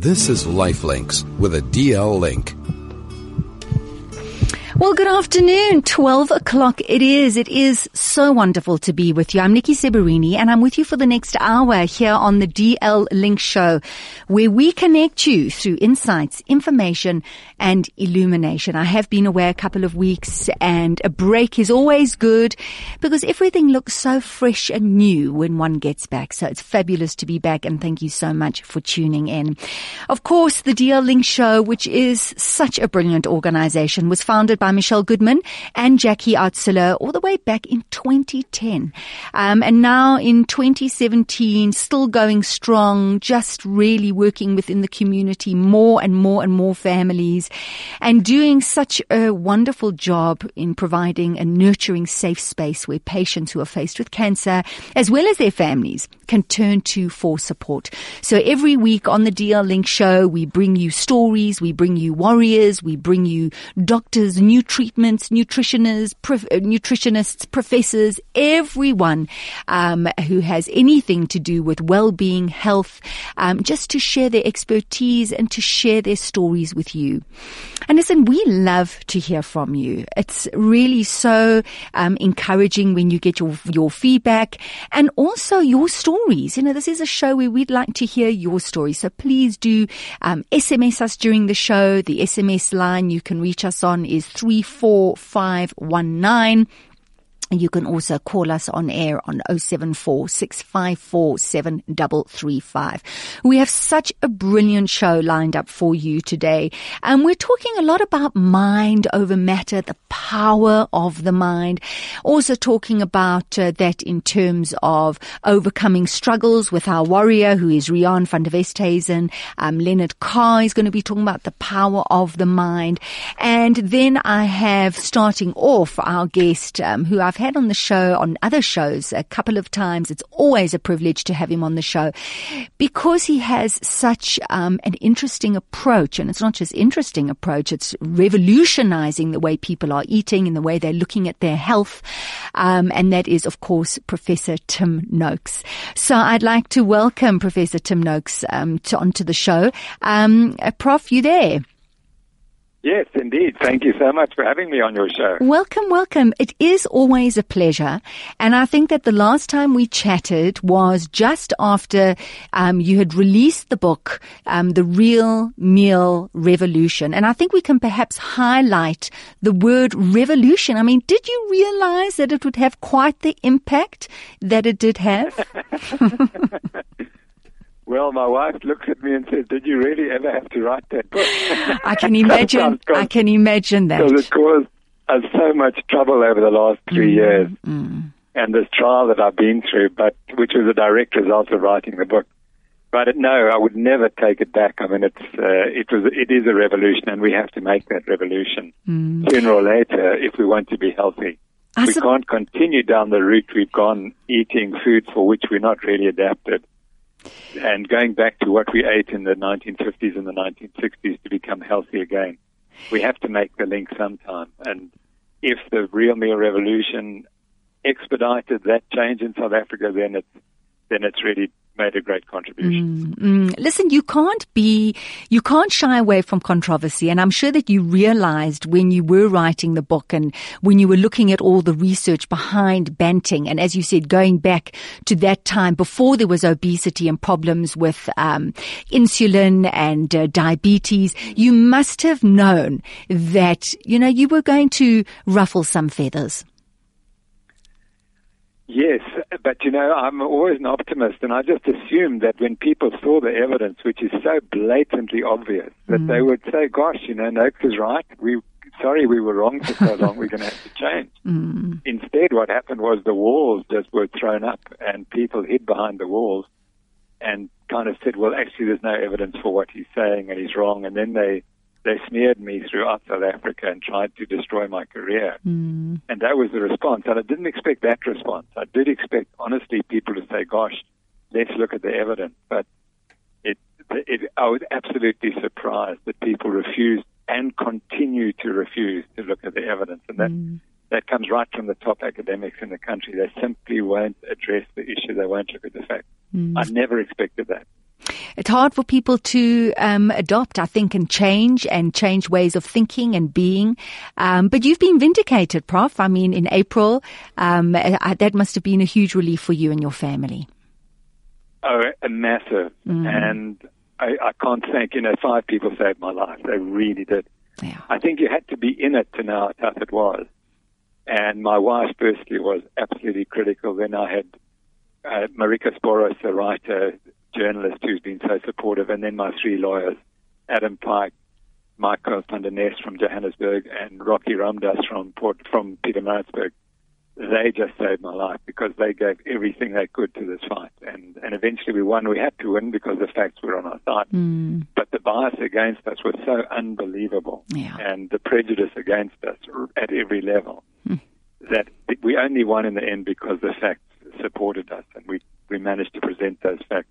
This is Lifelinks with a DL link. Well, good afternoon. 12 o'clock it is. It is so wonderful to be with you. I'm Nikki Seberini and I'm with you for the next hour here on the DL Link Show where we connect you through insights, information and illumination. I have been away a couple of weeks and a break is always good because everything looks so fresh and new when one gets back. So it's fabulous to be back and thank you so much for tuning in. Of course, the DL Link Show, which is such a brilliant organization, was founded by Michelle Goodman and Jackie Artzler all the way back in 2010. Um, and now in 2017, still going strong, just really working within the community, more and more and more families and doing such a wonderful job in providing a nurturing safe space where patients who are faced with cancer, as well as their families, can turn to for support. So every week on the DL Link show, we bring you stories, we bring you warriors, we bring you doctors, new treatments, nutritionists, prof- uh, nutritionists, professors, everyone um, who has anything to do with well-being, health, um, just to share their expertise and to share their stories with you. And listen, we love to hear from you. It's really so um, encouraging when you get your your feedback and also your stories. You know, this is a show where we'd like to hear your story. So please do um, SMS us during the show. The SMS line you can reach us on is three four five one nine. You can also call us on air on 074 We have such a brilliant show lined up for you today. And we're talking a lot about mind over matter, the power of the mind. Also talking about uh, that in terms of overcoming struggles with our warrior who is Rian van der Westhuizen. Um, Leonard Carr is going to be talking about the power of the mind. And then I have starting off our guest um, who I've had on the show, on other shows a couple of times. It's always a privilege to have him on the show because he has such um, an interesting approach. And it's not just interesting approach, it's revolutionizing the way people are eating and the way they're looking at their health. Um, and that is, of course, Professor Tim Noakes. So I'd like to welcome Professor Tim Noakes um, to, onto the show. Um, uh, Prof, you there? Yes, indeed. Thank you so much for having me on your show. Welcome, welcome. It is always a pleasure. And I think that the last time we chatted was just after um, you had released the book, um, The Real Meal Revolution. And I think we can perhaps highlight the word revolution. I mean, did you realize that it would have quite the impact that it did have? Well, my wife looked at me and said, "Did you really ever have to write that book?" I can imagine. I can imagine that. Because it caused us so much trouble over the last three mm, years, mm. and this trial that I've been through, but which was a direct result of writing the book. But no, I would never take it back. I mean, it's uh, it was it is a revolution, and we have to make that revolution mm. sooner or later if we want to be healthy. I we can't continue down the route we've gone, eating foods for which we're not really adapted and going back to what we ate in the 1950s and the 1960s to become healthy again. We have to make the link sometime. And if the real meal revolution expedited that change in South Africa, then it's then it's really made a great contribution. Mm, mm. Listen, you can't be, you can't shy away from controversy. And I'm sure that you realized when you were writing the book and when you were looking at all the research behind Banting. And as you said, going back to that time before there was obesity and problems with um, insulin and uh, diabetes, you must have known that, you know, you were going to ruffle some feathers. Yes, but you know, I'm always an optimist, and I just assumed that when people saw the evidence, which is so blatantly obvious, that mm. they would say, "Gosh, you know, Noakes is right. We sorry we were wrong for so long. We're going to have to change." Mm. Instead, what happened was the walls just were thrown up, and people hid behind the walls, and kind of said, "Well, actually, there's no evidence for what he's saying, and he's wrong." And then they they smeared me throughout South Africa and tried to destroy my career. Mm. And that was the response. And I didn't expect that response. I did expect, honestly, people to say, gosh, let's look at the evidence. But it, it, I was absolutely surprised that people refused and continue to refuse to look at the evidence. And that, mm. that comes right from the top academics in the country. They simply won't address the issue. They won't look at the facts. Mm. I never expected that. It's hard for people to um, adopt, I think, and change and change ways of thinking and being. Um, but you've been vindicated, Prof. I mean, in April, um, I, that must have been a huge relief for you and your family. Oh, a massive. Mm. And I, I can't thank, you know, five people saved my life. They really did. Yeah. I think you had to be in it to know how tough it was. And my wife, firstly, was absolutely critical. Then I had uh, Marika Sboros, a writer, journalist who's been so supportive, and then my three lawyers, Adam Pike, Michael van der Nest from Johannesburg, and Rocky Ramdas from Port, from Pietermaritzburg. They just saved my life because they gave everything they could to this fight, and and eventually we won. We had to win because the facts were on our side, mm. but the bias against us was so unbelievable, yeah. and the prejudice against us at every level mm. that we only won in the end because the facts supported us, and we we managed to present those facts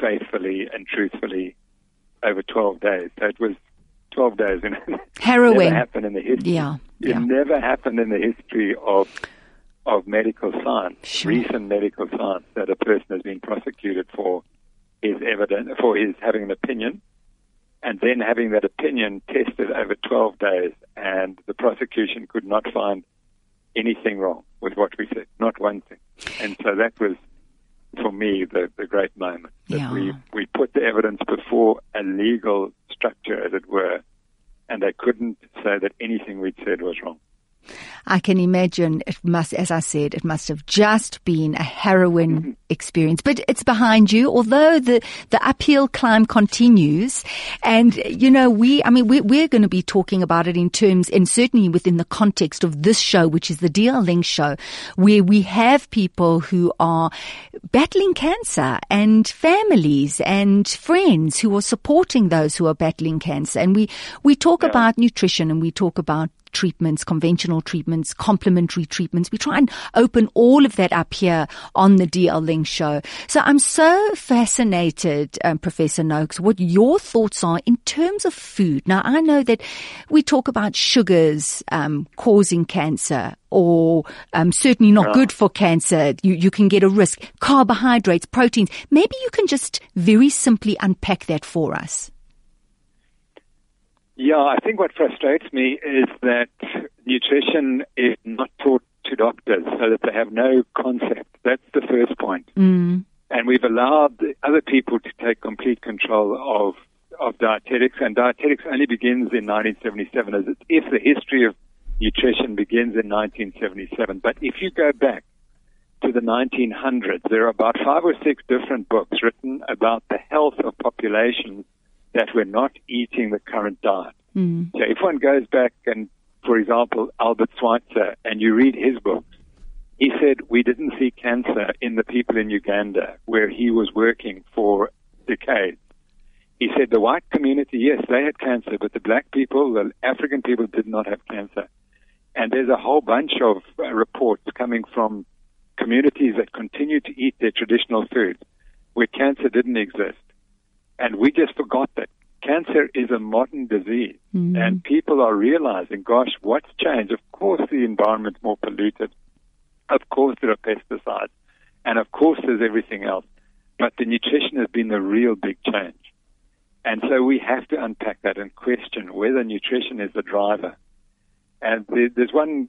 faithfully and truthfully over 12 days. So it was 12 days. And Harrowing. never happened in the history. Yeah. It never happened in the history of of medical science, Sure. recent medical science, that a person has been prosecuted for his evidence, for his having an opinion, and then having that opinion tested over 12 days, and the prosecution could not find anything wrong with what we said, not one thing. And so that was, for me, the, the great moment. That Yeah. we, we put the evidence before a legal structure, as it were, and they couldn't say that anything we'd said was wrong. I can imagine it must, as I said, it must have just been a harrowing mm-hmm. experience, but it's behind you, although the, the uphill climb continues. And, you know, we, I mean, we, we're going to be talking about it in terms, and certainly within the context of this show, which is the DL Link show, where we have people who are battling cancer and families and friends who are supporting those who are battling cancer. And we, we talk Yeah. about nutrition and we talk about treatments, conventional treatments, complementary treatments. We try and open all of that up here on the DL Link show. So I'm so fascinated, um, Professor Noakes, what your thoughts are in terms of food. Now, I know that we talk about sugars um, causing cancer or um, certainly not Yeah. good for cancer. You, you can get a risk. Carbohydrates, proteins. Maybe you can just very simply unpack that for us. Yeah, I think what frustrates me is that nutrition is not taught to doctors so that they have no concept. That's the first point. Mm. And we've allowed other people to take complete control of, of dietetics, and dietetics only begins in 1977 as if the history of nutrition begins in 1977. But if you go back to the 1900s, there are about five or six different books written about the health of populations that we're not eating the current diet. Mm. So if one goes back and, for example, Albert Schweitzer, and you read his books, he said we didn't see cancer in the people in Uganda where he was working for decades. He said the white community, yes, they had cancer, but the black people, the African people did not have cancer. And there's a whole bunch of uh, reports coming from communities that continue to eat their traditional foods where cancer didn't exist. And we just forgot that cancer is a modern disease. Mm. And people are realizing, gosh, what's changed? Of course, the environment's more polluted. Of course, there are pesticides. And of course, there's everything else. But the nutrition has been the real big change. And so we have to unpack that and question whether nutrition is the driver. And there's one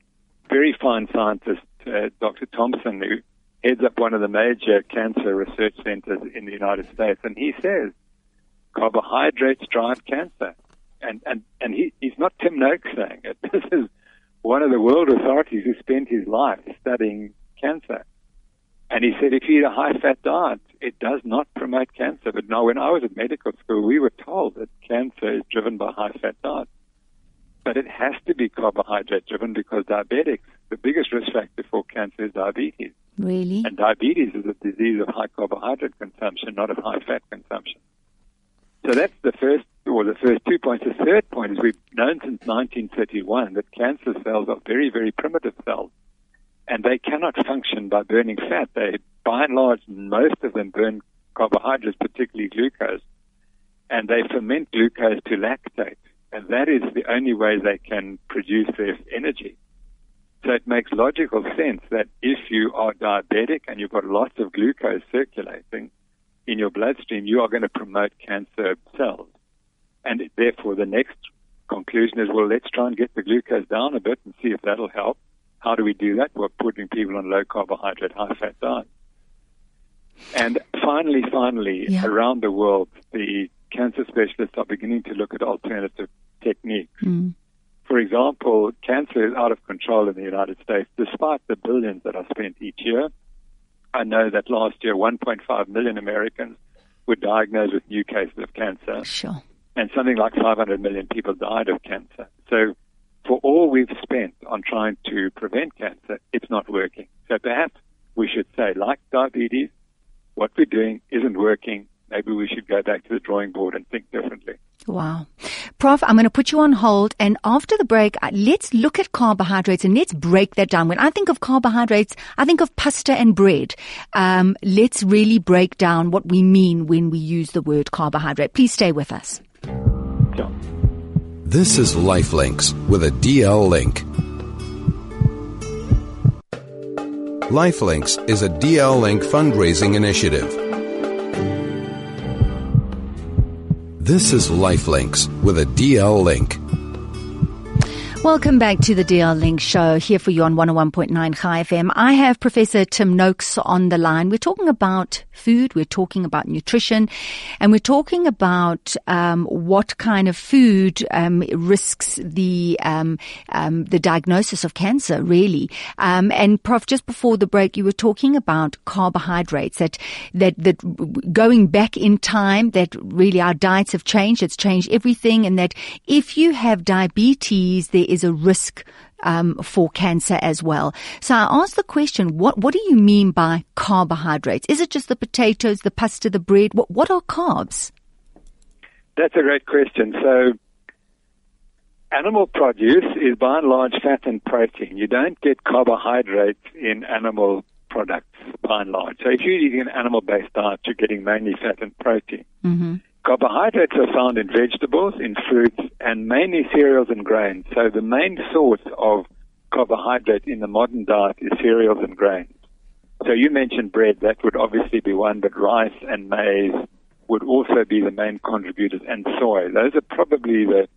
very fine scientist, uh, Dr. Thompson, who heads up one of the major cancer research centers in the United States, and he says carbohydrates drive cancer. And, and, and he, he's not Tim Noakes saying it. This is one of the world authorities who spent his life studying cancer. And he said if you eat a high fat diet, it does not promote cancer. But now when I was at medical school, we were told that cancer is driven by high fat diets. But it has to be carbohydrate driven because diabetics, the biggest risk factor for cancer is diabetes. Really? And diabetes is a disease of high carbohydrate consumption, not of high fat consumption. So that's the first, or the first two points. The third point is we've known since 1931 that cancer cells are very, very primitive cells. And they cannot function by burning fat. They, by and large, most of them burn carbohydrates, particularly glucose. And they ferment glucose to lactate. And that is the only way they can produce their energy. So it makes logical sense that if you are diabetic and you've got lots of glucose circulating, in your bloodstream, you are going to promote cancer cells. And therefore, the next conclusion is, well, let's try and get the glucose down a bit and see if that'll help. How do we do that? We're putting people on low carbohydrate, high fat diet. And finally, finally, Yeah. around the world, the cancer specialists are beginning to look at alternative techniques. Mm. For example, cancer is out of control in the United States, despite the billions that are spent each year. I know that last year, 1.5 million Americans were diagnosed with new cases of cancer, Sure. and something like 500 million people died of cancer. So, for all we've spent on trying to prevent cancer, it's not working. So, perhaps we should say, like diabetes, what we're doing isn't working. Maybe we should go back to the drawing board and think differently. Wow. Prof, I'm going to put you on hold and after the break, uh, let's look at carbohydrates and let's break that down. When I think of carbohydrates, I think of pasta and bread. Um, let's really break down what we mean when we use the word carbohydrate. Please stay with us. So, This is Lifelinks with a DL link. Lifelinks is a DL link fundraising initiative. This is Lifelinks with a DL link. Welcome back to the DL Link show here for you on 101.9 High FM. I have Professor Tim Noakes on the line. We're talking about food, we're talking about nutrition, and we're talking about um, what kind of food um, risks the um, um, the diagnosis of cancer, really. Um, and Prof, just before the break, you were talking about carbohydrates that that that going back in time, that really our diets have changed. It's changed everything, and that if you have diabetes, there is a risk um, for cancer as well. So I asked the question: What what do you mean by carbohydrates? Is it just the potatoes, the pasta, the bread? What what are carbs? That's a great question. So, animal produce is by and large fat and protein. You don't get carbohydrates in animal products by and large. So, if you're eating an animal based diet, you're getting mainly fat and protein. Mm-hmm. Carbohydrates are found in vegetables, in fruits, and mainly cereals and grains. So, the main source of carbohydrate in the modern diet is cereals and grains. So, you mentioned bread, that would obviously be one, but rice and maize would also be the main contributors, and soy. Those are probably the,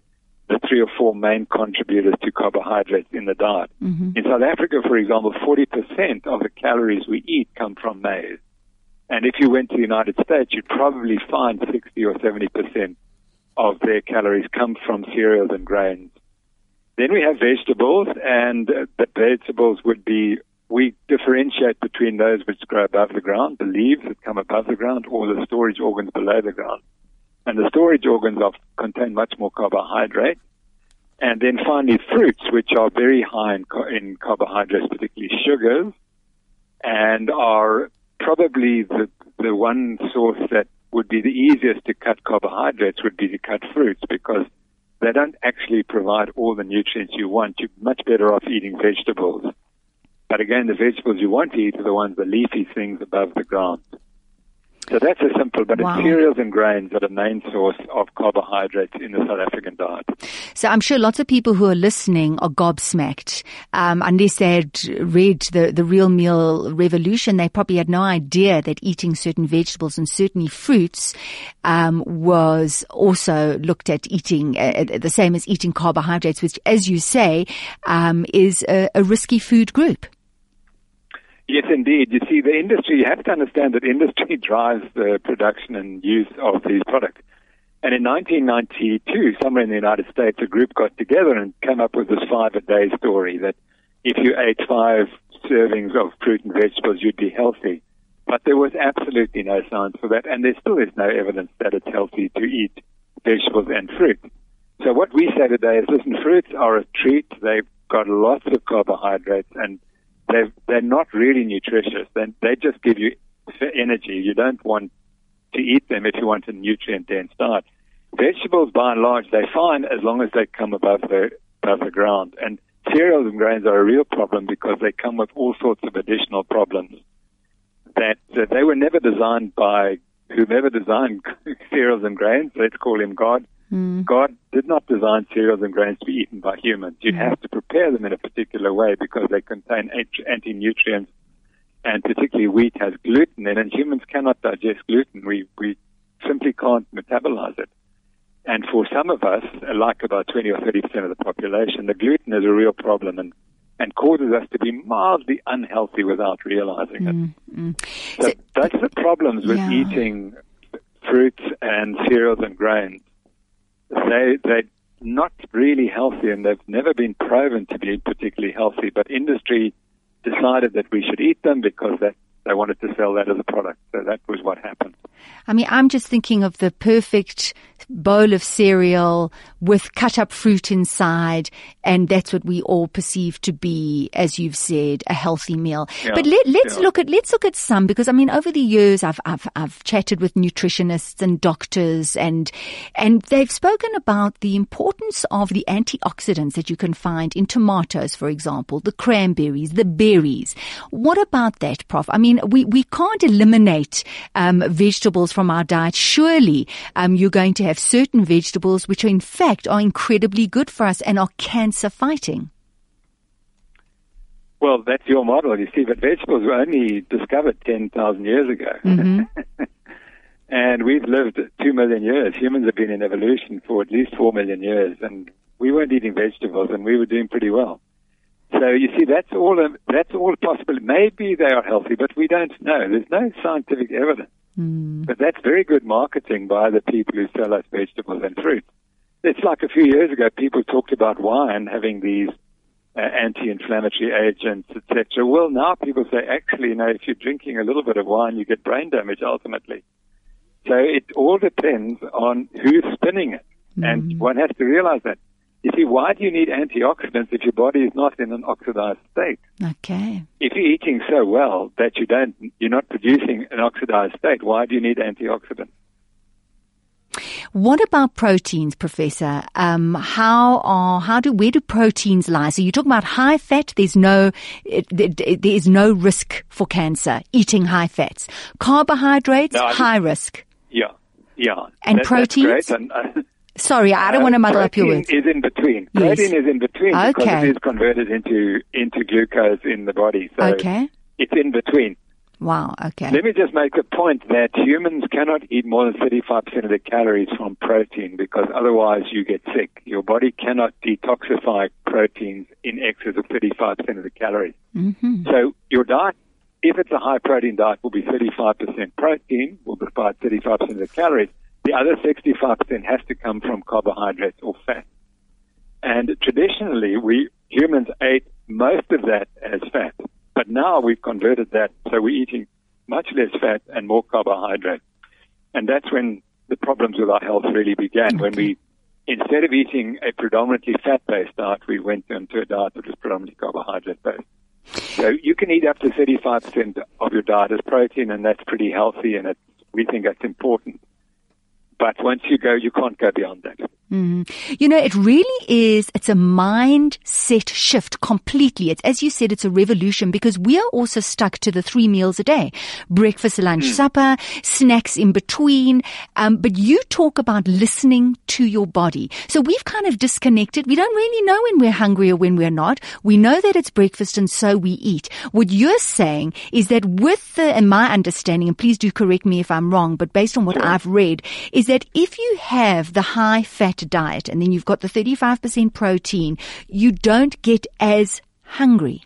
the three or four main contributors to carbohydrates in the diet. Mm-hmm. In South Africa, for example, 40% of the calories we eat come from maize. And if you went to the United States, you'd probably find 60 or 70% of their calories come from cereals and grains. Then we have vegetables, and the vegetables would be, we differentiate between those which grow above the ground, the leaves that come above the ground, or the storage organs below the ground. And the storage organs are, contain much more carbohydrate. And then finally, fruits, which are very high in, in carbohydrates, particularly sugars, and are probably the, the one source that would be the easiest to cut carbohydrates would be to cut fruits because they don't actually provide all the nutrients you want. You're much better off eating vegetables. But again, the vegetables you want to eat are the ones, the leafy things above the ground. So that's a simple, but Wow. it's cereals and grains are the main source of carbohydrates in the South African diet. So I'm sure lots of people who are listening are gobsmacked. Um, unless they had read the, the Real Meal Revolution, they probably had no idea that eating certain vegetables and certainly fruits um, was also looked at eating uh, the same as eating carbohydrates, which, as you say, um, is a, a risky food group. Yes, indeed. You see, the industry, you have to understand that industry drives the production and use of these products. And in 1992, somewhere in the United States, a group got together and came up with this five a day story that if you ate five servings of fruit and vegetables, you'd be healthy. But there was absolutely no science for that, and there still is no evidence that it's healthy to eat vegetables and fruit. So what we say today is, listen, fruits are a treat. They've got lots of carbohydrates, and they're, they're not really nutritious. They, they just give you energy. You don't want to eat them if you want a nutrient-dense diet. Vegetables, by and large, they're fine as long as they come above the above the ground. And cereals and grains are a real problem because they come with all sorts of additional problems that uh, they were never designed by whomever designed cereals and grains. Let's call him God. Mm. God did not design cereals and grains to be eaten by humans. You have to prepare them in a particular way because they contain anti nutrients and particularly wheat has gluten in, and humans cannot digest gluten. We we simply can't metabolize it. And for some of us, like about 20 or 30 percent of the population, the gluten is a real problem and and causes us to be mildly unhealthy without realizing it. Mm, So, so, that's the problems with yeah. eating fruits and cereals and grains. They they're not really healthy and they've never been proven to be particularly healthy, but industry decided that we should eat them because that they wanted to sell that as a product. So that was what happened. I mean, I'm just thinking of the perfect bowl of cereal with cut up fruit inside, and that's what we all perceive to be, as you've said, a healthy meal. Yeah, but let, us yeah. look at let's look at some because I mean, over the years, I've I've I've chatted with nutritionists and doctors, and and they've spoken about the importance of the antioxidants that you can find in tomatoes, for example, the cranberries, the berries. What about that, Prof? I mean, we we can't eliminate um, vegetables from our diet. Surely, um, you're going to have certain vegetables which are in fact are incredibly good for us and are cancer fighting. Well, that's your model, you see, but vegetables were only discovered 10,000 years ago. Mm-hmm. and we've lived 2 million years. Humans have been in evolution for at least 4 million years, and we weren't eating vegetables, and we were doing pretty well. So you see, that's all. That's all possible. Maybe they are healthy, but we don't know. There's no scientific evidence. Mm. But that's very good marketing by the people who sell us vegetables and fruit. It's like a few years ago, people talked about wine having these uh, anti-inflammatory agents, etc. Well, now people say, actually, you know, if you're drinking a little bit of wine, you get brain damage ultimately. So it all depends on who's spinning it. Mm. And one has to realize that you see, why do you need antioxidants if your body is not in an oxidized state? Okay. If you're eating so well that you don't, you're not producing an oxidized state, why do you need antioxidants? What about proteins, Professor? Um, how are how do where do proteins lie? So you talk about high fat. There's no it, there is no risk for cancer eating high fats. Carbohydrates, no, high risk. Yeah, yeah. And that, proteins. And, uh, Sorry, I don't uh, want to muddle up your words. is in between. Yes. Protein is in between okay. because it is converted into into glucose in the body. So okay. it's in between. Wow, okay. Let me just make the point that humans cannot eat more than 35% of the calories from protein because otherwise you get sick. Your body cannot detoxify proteins in excess of 35% of the calories. Mm-hmm. So your diet, if it's a high protein diet, will be 35% protein, will provide 35% of the calories. The other 65% has to come from carbohydrates or fat. And traditionally, we humans ate most of that as fat. But now we've converted that, so we're eating much less fat and more carbohydrate. And that's when the problems with our health really began, when we, instead of eating a predominantly fat-based diet, we went into a diet that was predominantly carbohydrate-based. So you can eat up to 35% of your diet as protein, and that's pretty healthy, and it's, we think that's important. But once you go, you can't go beyond that. Mm. You know, it really is, it's a mindset shift completely. It's, as you said, it's a revolution because we are also stuck to the three meals a day. Breakfast, lunch, mm. supper, snacks in between. Um, but you talk about listening to your body. So we've kind of disconnected. We don't really know when we're hungry or when we're not. We know that it's breakfast and so we eat. What you're saying is that with the, and my understanding, and please do correct me if I'm wrong, but based on what. I've read, is that if you have the high fat diet and then you've got the 35% protein, you don't get as hungry.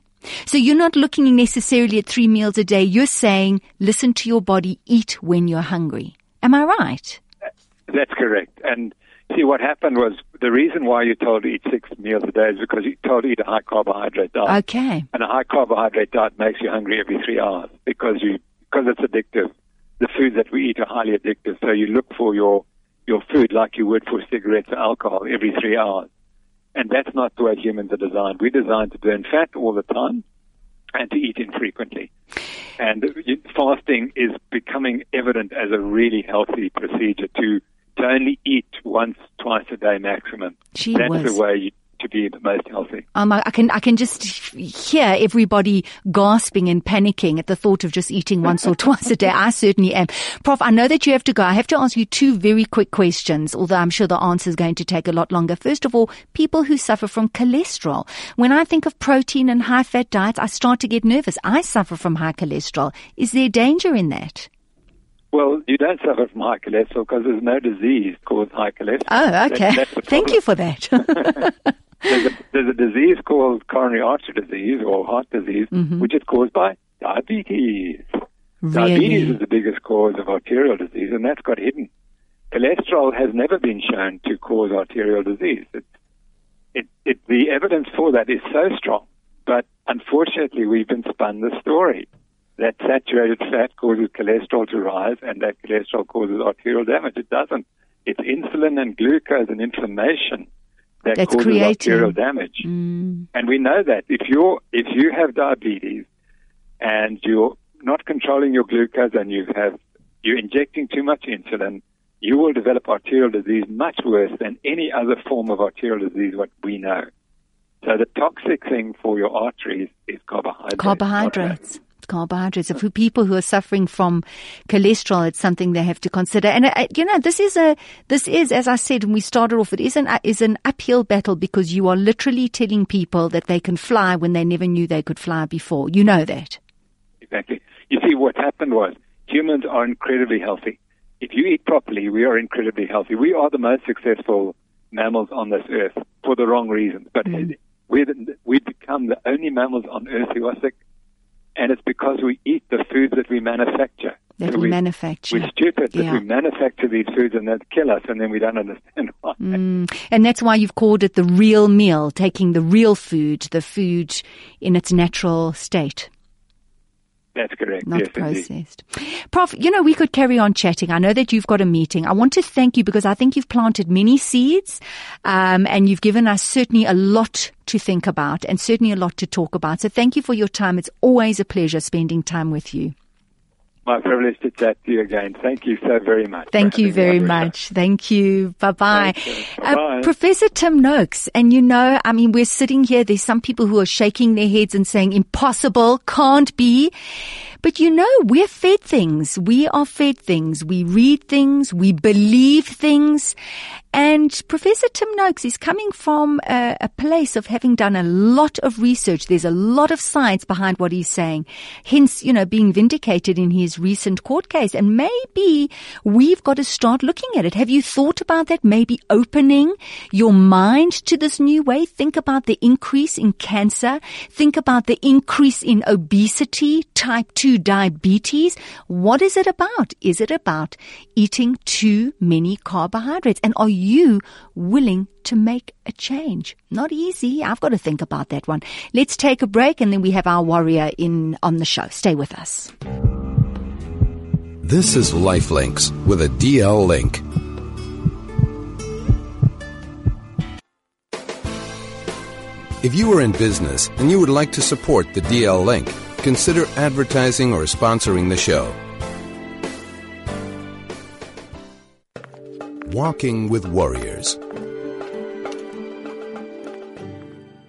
So you're not looking necessarily at three meals a day. You're saying, listen to your body, eat when you're hungry. Am I right? That's correct. And see, what happened was the reason why you're told to eat six meals a day is because you're told to eat a high carbohydrate diet. Okay. And a high carbohydrate diet makes you hungry every three hours because you because it's addictive. The foods that we eat are highly addictive. So you look for your your food like you would for cigarettes or alcohol every three hours. And that's not the way humans are designed. We're designed to burn fat all the time and to eat infrequently. And fasting is becoming evident as a really healthy procedure to, to only eat once, twice a day maximum. Gee that's the way you, to be the most healthy. Um, I, I can I can just hear everybody gasping and panicking at the thought of just eating once or twice a day. I certainly am. Prof, I know that you have to go. I have to ask you two very quick questions, although I'm sure the answer is going to take a lot longer. First of all, people who suffer from cholesterol. When I think of protein and high fat diets, I start to get nervous. I suffer from high cholesterol. Is there danger in that? Well, you don't suffer from high cholesterol because there's no disease called high cholesterol. Oh, okay. That, Thank you for that. there's, a, there's, a, disease called coronary artery disease or heart disease, mm-hmm. which is caused by diabetes. Really? Diabetes is the biggest cause of arterial disease, and that's got hidden. Cholesterol has never been shown to cause arterial disease. It, it, it, the evidence for that is so strong, but unfortunately, we've been spun the story that saturated fat causes cholesterol to rise and that cholesterol causes arterial damage. It doesn't. It's insulin and glucose and inflammation that That's causes creating. arterial damage. Mm. And we know that if you're if you have diabetes and you're not controlling your glucose and you have you're injecting too much insulin, you will develop arterial disease much worse than any other form of arterial disease what we know. So the toxic thing for your arteries is carbohydrates. Carbohydrates carbohydrates. For people who are suffering from cholesterol, it's something they have to consider. And uh, you know, this is a this is, as I said when we started off, it is an uh, is an uphill battle because you are literally telling people that they can fly when they never knew they could fly before. You know that. Exactly. You see, what happened was humans are incredibly healthy. If you eat properly, we are incredibly healthy. We are the most successful mammals on this earth for the wrong reasons, but mm. we we become the only mammals on earth who are sick and it's because we eat the foods that we manufacture. That so we, we, manufacture. We're stupid yeah. that we manufacture these foods and they kill us, and then we don't understand why. Mm. And that's why you've called it the real meal, taking the real food, the food in its natural state. That's correct. Not yes, processed. Indeed. Prof, you know, we could carry on chatting. I know that you've got a meeting. I want to thank you because I think you've planted many seeds, um, and you've given us certainly a lot to think about and certainly a lot to talk about. So thank you for your time. It's always a pleasure spending time with you. My privilege to chat to you again. Thank you so very much. Thank you very much. Thank you. Bye bye. Uh, Professor Tim Noakes, and you know, I mean, we're sitting here. There's some people who are shaking their heads and saying, impossible, can't be. But you know, we're fed things. We are fed things. We read things. We believe things. And Professor Tim Noakes is coming from a, a, place of having done a lot of research. There's a lot of science behind what he's saying. Hence, you know, being vindicated in his recent court case. And maybe we've got to start looking at it. Have you thought about that? Maybe opening your mind to this new way. Think about the increase in cancer. Think about the increase in obesity, type 2 diabetes. What is it about? Is it about eating too many carbohydrates? And are you willing to make a change? Not easy. I've got to think about that one. Let's take a break and then we have our warrior in on the show. Stay with us. This is Lifelinks with a DL link. If you are in business and you would like to support the DL link, consider advertising or sponsoring the show. Walking with Warriors.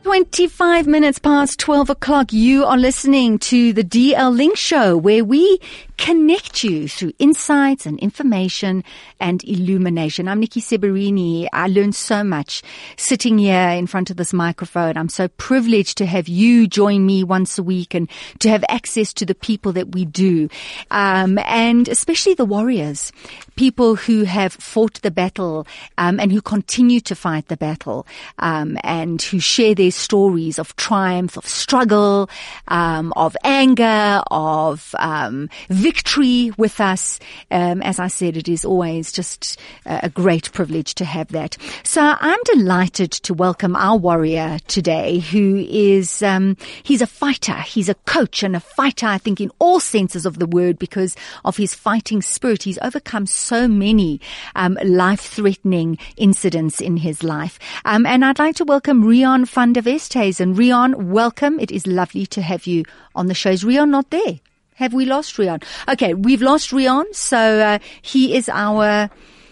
25 minutes past 12 o'clock, you are listening to the DL Link Show where we connect you through insights and information and illumination. I'm Nikki Seberini. I learned so much sitting here in front of this microphone. I'm so privileged to have you join me once a week and to have access to the people that we do. Um, and especially the warriors, people who have fought the battle, um, and who continue to fight the battle, um, and who share their stories of triumph, of struggle, um, of anger, of, um, victory with us. Um, as I said, it is always just a great privilege to have that. So I'm delighted to welcome our warrior today, who is um, he's a fighter, he's a coach and a fighter. I think in all senses of the word, because of his fighting spirit, he's overcome so many um, life-threatening incidents in his life. Um, and I'd like to welcome Rian van der Westhuizen. Rian, welcome. It is lovely to have you on the show. Is Rian not there? Have we lost Rian? Okay, we've lost Rian, so uh, he is our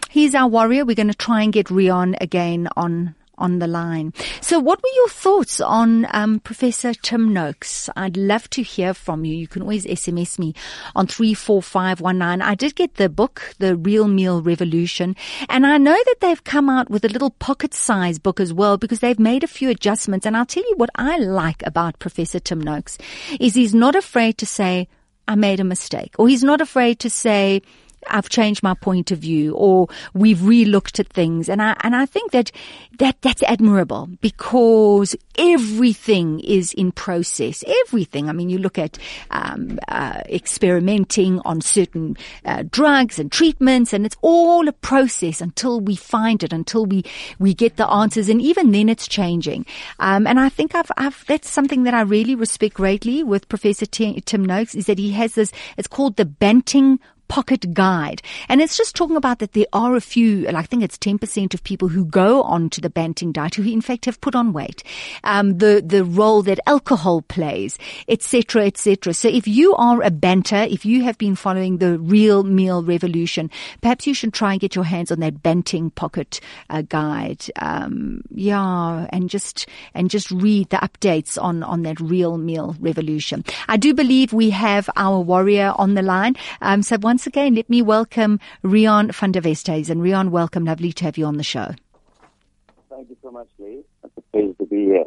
he's our warrior. We're going to try and get Rian again on on the line. So what were your thoughts on um, Professor Tim Noakes? I'd love to hear from you. You can always SMS me on 34519. I did get the book, The Real Meal Revolution, and I know that they've come out with a little pocket size book as well because they've made a few adjustments. And I'll tell you what I like about Professor Tim Noakes is he's not afraid to say, I made a mistake, or he's not afraid to say, I've changed my point of view or we've relooked at things. And I, and I think that, that, that's admirable because everything is in process. Everything. I mean, you look at, um, uh, experimenting on certain, uh, drugs and treatments and it's all a process until we find it, until we, we get the answers. And even then it's changing. Um, and I think I've, I've, that's something that I really respect greatly with Professor Tim, Noakes is that he has this, it's called the Banting pocket guide. And it's just talking about that there are a few, I think it's 10% of people who go on to the Banting diet who in fact have put on weight. Um, the, the role that alcohol plays, etc., etc. So if you are a banter, if you have been following the real meal revolution, perhaps you should try and get your hands on that Banting pocket uh, guide. Um, yeah, and just, and just read the updates on, on that real meal revolution. I do believe we have our warrior on the line. Um, so once again, let me welcome Rian van der Westhuizen. Rian, welcome. Lovely to have you on the show. Thank you so much, Lee. It's a pleasure to be here.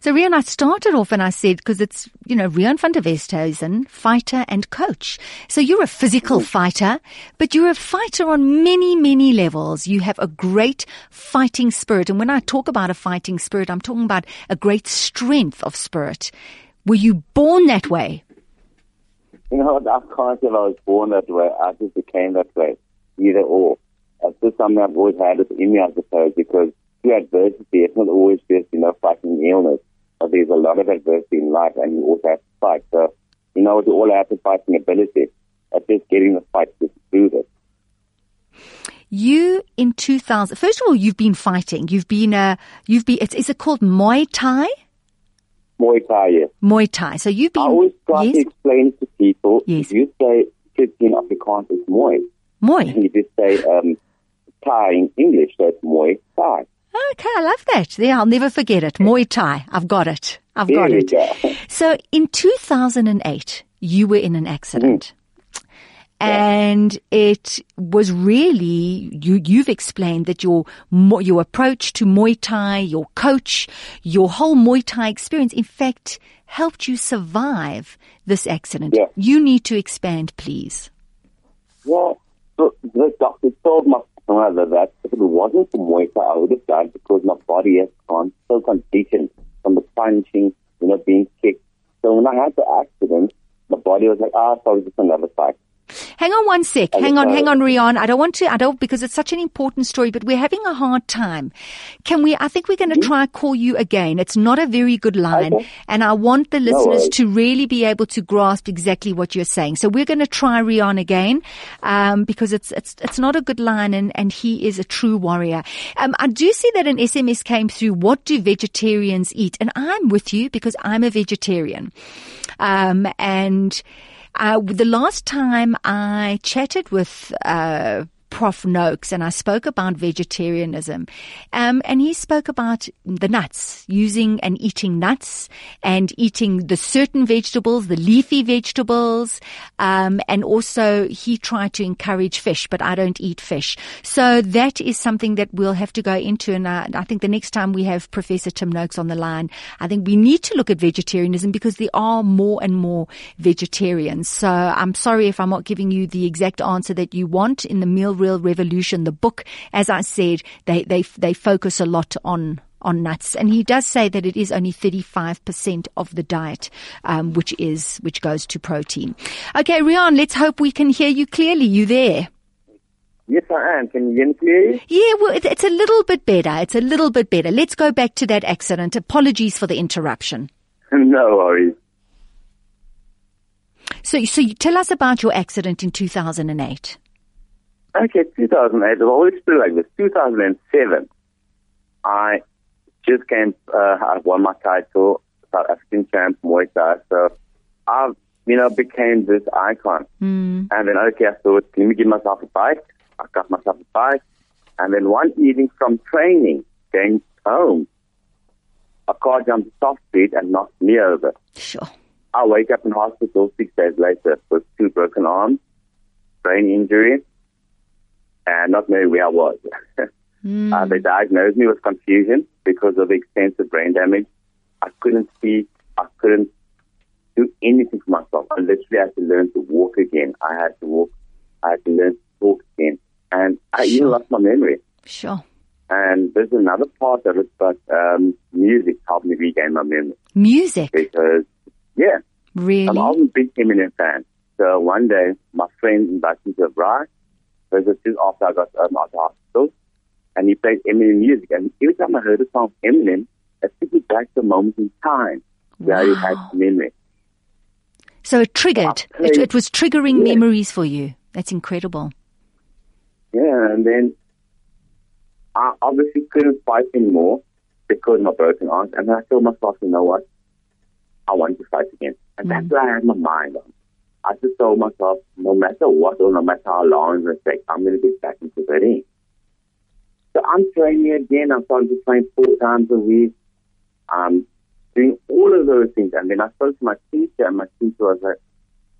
So, Rian, I started off and I said, because it's, you know, Rian van der Westhuizen, fighter and coach. So you're a physical mm. fighter, but you're a fighter on many, many levels. You have a great fighting spirit. And when I talk about a fighting spirit, I'm talking about a great strength of spirit. Were you born that way? You know, I can't say I was born that way. I just became that way. Either or. It's just something I've always had in me, I suppose, because through adversity, it's not always just, you know, fighting illness. But there's a lot of adversity in life, and you also have to fight. So, you know, we all have to fighting ability. It's just getting the fight to prove it. You in 2000, first of all, you've been fighting. You've been, uh, you've been, it's, is it called Muay Thai? Muay Thai, yes. Muay Thai. So you've been. I always try yes? to explain to people. Yes. If you say kids in Afrikaans, it's Muay. Muay. And you just say um, Thai in English, so it's Muay Thai. Okay, I love that. Yeah, I'll never forget it. Muay Thai. I've got it. I've got it. Go. So in 2008, you were in an accident. Mm-hmm and it was really you. You've explained that your your approach to Muay Thai, your coach, your whole Muay Thai experience, in fact, helped you survive this accident. Yeah. You need to expand, please. Well, so the doctor told my father that if it wasn't for Muay Thai, I would have died because my body has gone so conditioned from the punching, you know, being kicked. So when I had the accident, my body was like, ah, sorry, just another fight. Hang on one sec. Hang on, hang on, Rian. I don't want to, I don't, because it's such an important story, but we're having a hard time. Can we, I think we're going to mm-hmm. try call you again. It's not a very good line. Okay. And I want the listeners no to really be able to grasp exactly what you're saying. So we're going to try Rian again, um, because it's, it's, it's not a good line and, and he is a true warrior. Um, I do see that an SMS came through. What do vegetarians eat? And I'm with you because I'm a vegetarian. Um, and, uh, the last time I chatted with uh, Prof. Noakes and I spoke about vegetarianism. Um, and he spoke about the nuts, using and eating nuts and eating the certain vegetables, the leafy vegetables. Um, and also he tried to encourage fish, but I don't eat fish. So that is something that we'll have to go into. And I, I think the next time we have Professor Tim Noakes on the line, I think we need to look at vegetarianism because there are more and more vegetarians. So I'm sorry if I'm not giving you the exact answer that you want in the meal Real Revolution, the book, as I said, they, they, they focus a lot on on nuts. And he does say that it is only 35% of the diet, um, which is, which goes to protein. Okay, Rian, let's hope we can hear you clearly. You there? Yes, I am. Can you hear me clearly? Yeah, well, it's a little bit better. It's a little bit better. Let's go back to that accident. Apologies for the interruption. No worries. So, so tell us about your accident in 2008. Okay, 2008. It always been like this. 2007, I just came. Uh, I won my title, South African champ Muay Thai. So I, you know, became this icon. Mm. And then okay, I thought, let me give myself a bike. I got myself a bike, and then one evening from training, going home, a car jumped off speed and knocked me over. Sure. I wake up in hospital six days later with two broken arms, brain injury, and not knowing where I was. Mm. Uh, they diagnosed me with confusion because of the extensive brain damage. I couldn't speak. I couldn't do anything for myself. I literally had to learn to walk again. I had to walk. I had to learn to talk again. And I even lost my memory. Sure. And there's another part of it, but um, music helped me regain my memory Music. because, yeah, Really? I'm a big Eminem fan. So one day, my friend invited me to a bar. This was just after I got um, out of hospital. And he played Eminem music. And every time I heard a song from Eminem, it took me back to a moment in time where I had Wow. memory. So it triggered. I It, it was triggering Yeah. memories for you. That's incredible. Yeah, and then I obviously couldn't fight anymore because of my broken arms. And I told myself, you know what? I want to fight again. And that's what I had my mind on. I just told myself, no matter what or no matter how long it takes, I'm going to get back into the ring. So I'm training again. I'm starting to train four times a week. I'm doing all of those things. And then I spoke to my teacher, and my teacher was like,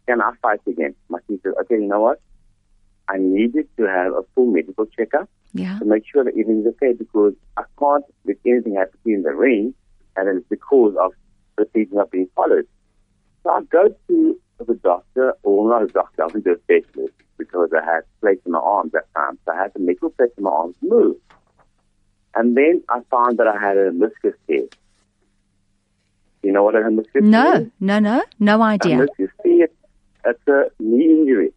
can I fight again? My teacher, okay, you know what? I needed to have a full medical checkup Yeah. to make sure that everything's okay because I can't let anything happen in the ring and it's because of the procedures not being followed. So I go to the doctor, or not a doctor, I to a specialist because I had plates in my arms that time. So I had the medical plates in my arms move. And then I found that I had a meniscus tear. You know what a meniscus No, is? no, no. No idea. Unless you see it, it's a knee injury.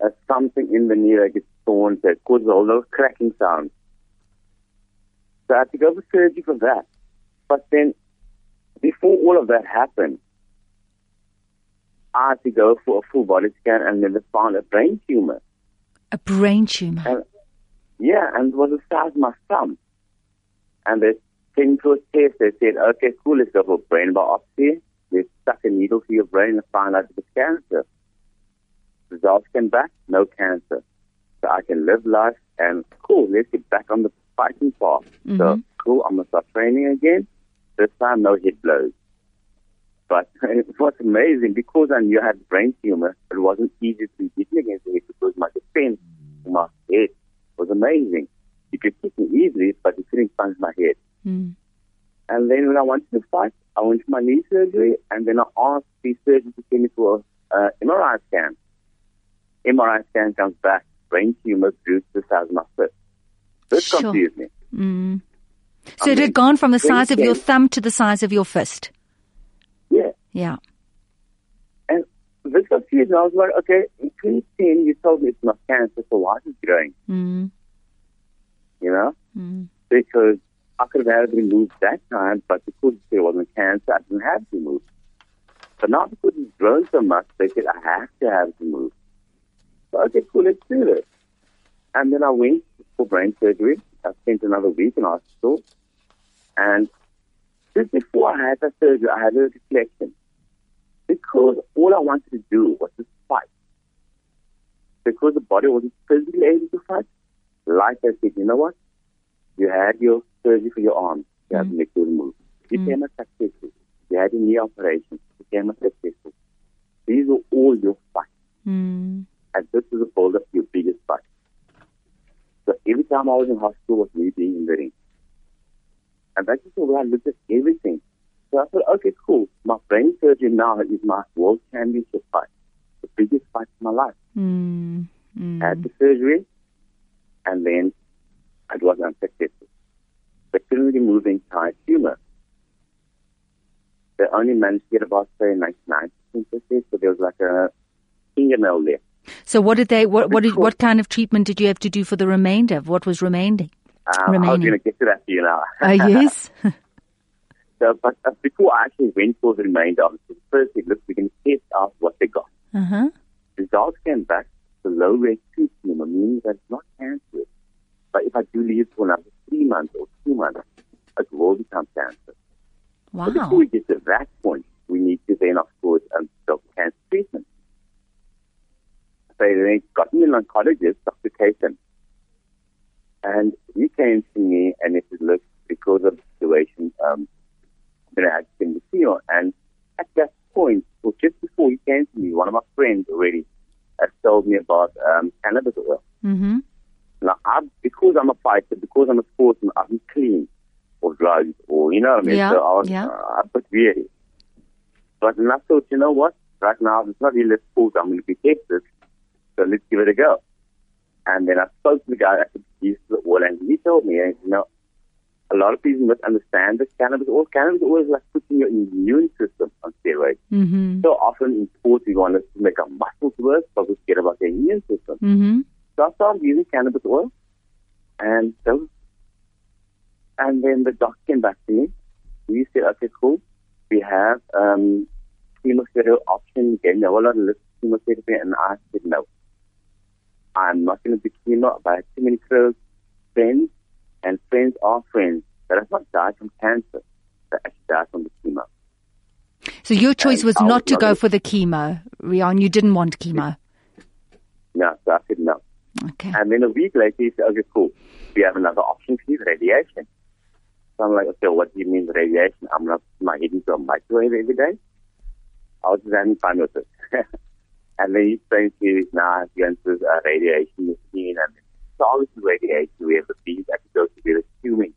It's something in the knee that gets torn that causes all those cracking sounds. So I had to go for surgery for that. But then, before all of that happened, I had to go for a full body scan and then they found a brain tumor. A brain tumor. And yeah, and it was the size of my thumb. And they came to a test. They said, okay, cool, let's go for a brain biopsy. They stuck a needle to your brain and found out it was cancer. Results came back, no cancer. So I can live life and cool, let's get back on the fighting path. So mm-hmm. cool, I'm going to start training again. This time, no hit blows. But it was amazing because I knew I had brain tumor. It wasn't easy to hit me against head because my defense in my head was amazing. You could hit me easily, but you couldn't punch my head. Mm. And then when I wanted to fight, I went to my knee surgery, and then I asked the surgeon to send me to a uh, MRI scan. MRI scan comes back, brain tumor grew to the size of my fist. This Sure. confused me. Mm. So I it mean, had gone from the size of your thumb to the size of your fist. Yeah. Yeah. And this confused me. I was like, okay, in 2010, you told me it's not cancer, so why is it growing? Mm. You know? Mm. Because I could have had it removed that time, but because it wasn't cancer, I didn't have it removed. But now because it's grown so much, they said I have to have it removed. So, okay, cool, let's do this. And then I went for brain surgery. I spent another week in hospital. And just before I had the surgery, I had a reflection. Because all I wanted to do was to fight. Because the body wasn't physically able to fight, like I said, you know what? You had your surgery for your arm. You had to make your move. You became a successful. You had a knee operation. You became a successful. These were all your fights. Mm. And this is a build up your biggest fight. So every time I was in hospital was me being in the ring. And that's just the way I looked at everything. So I thought, okay, cool. My brain surgery now is my world championship fight. The biggest fight of my life. Mm. Mm. I had the surgery, and then it was unsuccessful. They couldn't remove the entire tumor. They only managed to get about, say, 99% success, so there was like a fingernail left. So what did they? What what did, what kind of treatment did you have to do for the remainder? What was remaining? Um, I was going to get to that for you now. Oh yes. so, but uh, before I actually went for the remainder, obviously, first we looked, we can test out what they got. uh huh. Results came back, the low rate two tumor, meaning that it's not cancerous. But if I do leave for another three months or two months, it will become cancer. Wow. But before we get to that point, we need to then, of course, um, stop cancer treatment. So they got me an oncologist, Dr. Caton. And he came to me and he said, look, because of the situation. Um, then I had to the chemo. And at that point, or just before he came to me, one of my friends already had told me about um, cannabis oil. Mm-hmm. Now, I, because I'm a fighter, because I'm a sportsman, I'm clean or drugs or, you know what I mean? Yeah, So I was yeah. uh, weary. But then I thought, you know what? Right now, it's not really a sport. I'm going to be tested. So let's give it a go. And then I spoke to the guy used the oil and he told me, you know, a lot of people misunderstand that cannabis oil. Cannabis oil is like putting your immune system on steroids. Mm-hmm. So often in sports, we want to make our muscles work, but we forget about the immune system. Mm-hmm. So I started using cannabis oil, and so, and then the doctor came back to me. We said, okay, cool. We have um, chemotherapy option. Gave me a whole lot of chemotherapy, and I said no. I'm not going to be chemo. I have too many close friends, and friends are friends that have not died from cancer. That actually died from the chemo. So your choice And was not was to not go for the chemo, Rian. You didn't want chemo. No, so I said no. Okay. And then a week later, he said, okay, cool. We have another option for you, radiation. So I'm like, okay, what do you mean radiation? I'm not my head into a microwave every day. I was just having fun with it. and then he explained to me, now you're into a radiation machine. And so obviously radiation, we have the bees that go to be the tuning.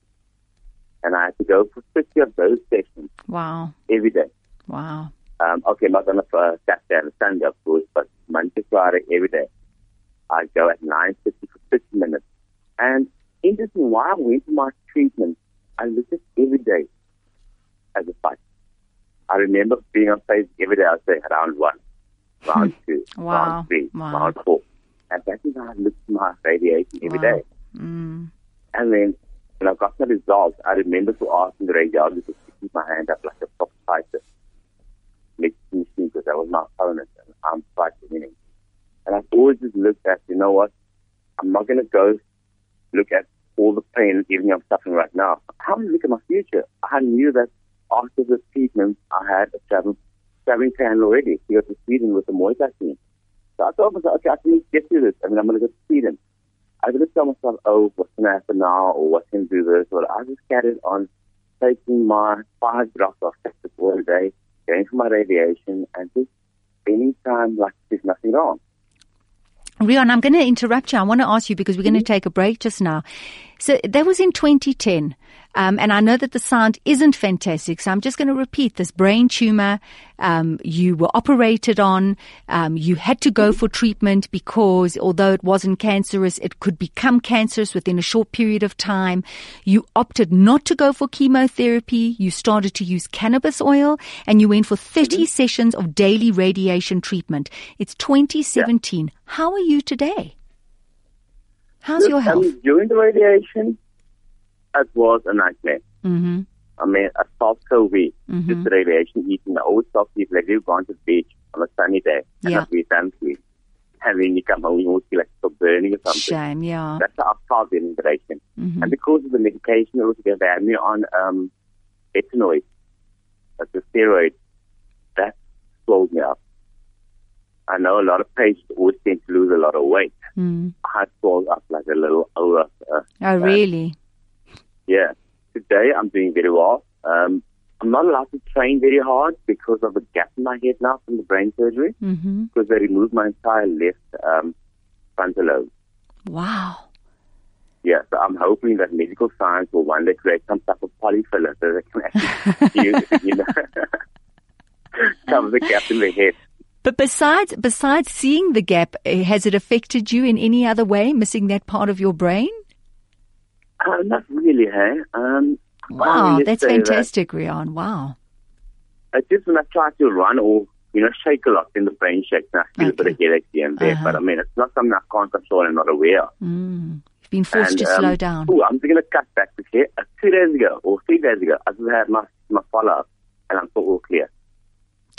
And I had to go for 50 of those sessions Wow. every day. Wow. Um, okay, not on a uh, Saturday and a Sunday, of course, but Monday Friday, every day. I go at 9.50 for 50 minutes. And interesting, while I went to my treatment, I looked at every day as a fight. I remember being on stage every day, I'd say round one, round two, Wow. round three, Wow. round four. And that is how I looked at my radiation every Wow. day. Mm. And then when I got the results, I remember to asking the radiologist to keep my hand up like a top fighter. Make me see because that was my opponent and I'm fighting winning. And I've always just looked at, you know what, I'm not going to go look at all the pain even I'm suffering right now. How do I look at my future? I knew that after the treatment, I had a traveling, traveling plan already to go to Sweden with the Muay Thai team. So I thought myself, okay, I can get through this. I mean, I'm going to go to Sweden. I didn't tell myself, oh, what's going to happen now or what's going to do this. But I just carried on taking my five drops of Texas all day, going for my radiation, and just spending time like there's nothing wrong. Rian, I'm going to interrupt you. I want to ask you because we're going to mm-hmm. take a break just now. So that was in 2010. Um, and I know that the sound isn't fantastic. So I'm just going to repeat this brain tumor. Um, you were operated on. Um, you had to go for treatment because although it wasn't cancerous, it could become cancerous within a short period of time. You opted not to go for chemotherapy. You started to use cannabis oil and you went for 30 sessions of daily radiation treatment. It's 2017. How are you today? How's Look, your I health? mean, during the radiation, it was a nightmare. Mm-hmm. I mean, I felt so weak. Mhm. Just the radiation. I always tell people, like, you've gone to the beach on a sunny day and Yeah. not be fancy. And then you come home, you almost feel like you're burning or something. Shame, yeah. That's how I felt during the radiation. Mhm. And because of the medication, also they had me on um, etanoid, that's a steroid. That slowed me up. I know a lot of patients always tend to lose a lot of weight. Mm. I had swelled up like a little over. Uh, Oh, really? yeah. Today I'm doing very well. Um, I'm not allowed to train very hard because of a gap in my head now from the brain surgery Mm-hmm. because they removed my entire left um, frontal lobe. Wow. Yeah, so I'm hoping that medical science will one day create some type of polyfiller so they can actually use, you know, cover the gap in the head. But besides, besides seeing the gap, eh, has it affected you in any other way, missing that part of your brain? Uh, not really, hey? Um, Wow, that's say that. fantastic, Rian. Wow. I just when I try to run or, you know, shake a lot in the brain shakes and I feel a bit of headache here and there. Uh-huh. But I mean, it's not something I can't control and not aware of. Mm. You've been forced And, to um, slow down. Ooh, I'm just going to cut back to here. Uh, two days ago or three days ago, I just had my, my follow-up and I'm still all clear.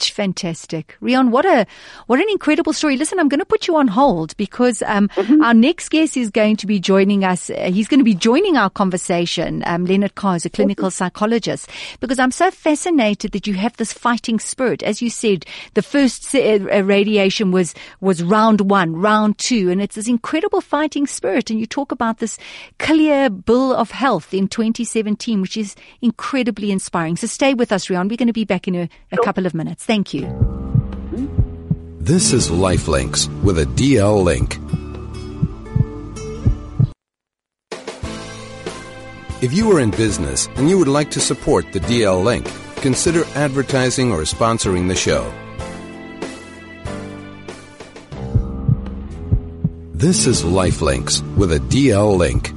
Fantastic. Rian, what a, what an incredible story. Listen, I'm going to put you on hold because, um, Mm-hmm. our next guest is going to be joining us. Uh, he's going to be joining our conversation. Um, Leonard Carr is a clinical psychologist because I'm so fascinated that you have this fighting spirit. As you said, the first uh, uh, radiation was, was round one, round two, and it's this incredible fighting spirit. And you talk about this clear bill of health in 2017, which is incredibly inspiring. So stay with us, Rian. We're going to be back in a, a couple of minutes. Thank you. This is Lifelinks with a DL link. If you are in business and you would like to support the DL link, consider advertising or sponsoring the show. This is Lifelinks with a DL link.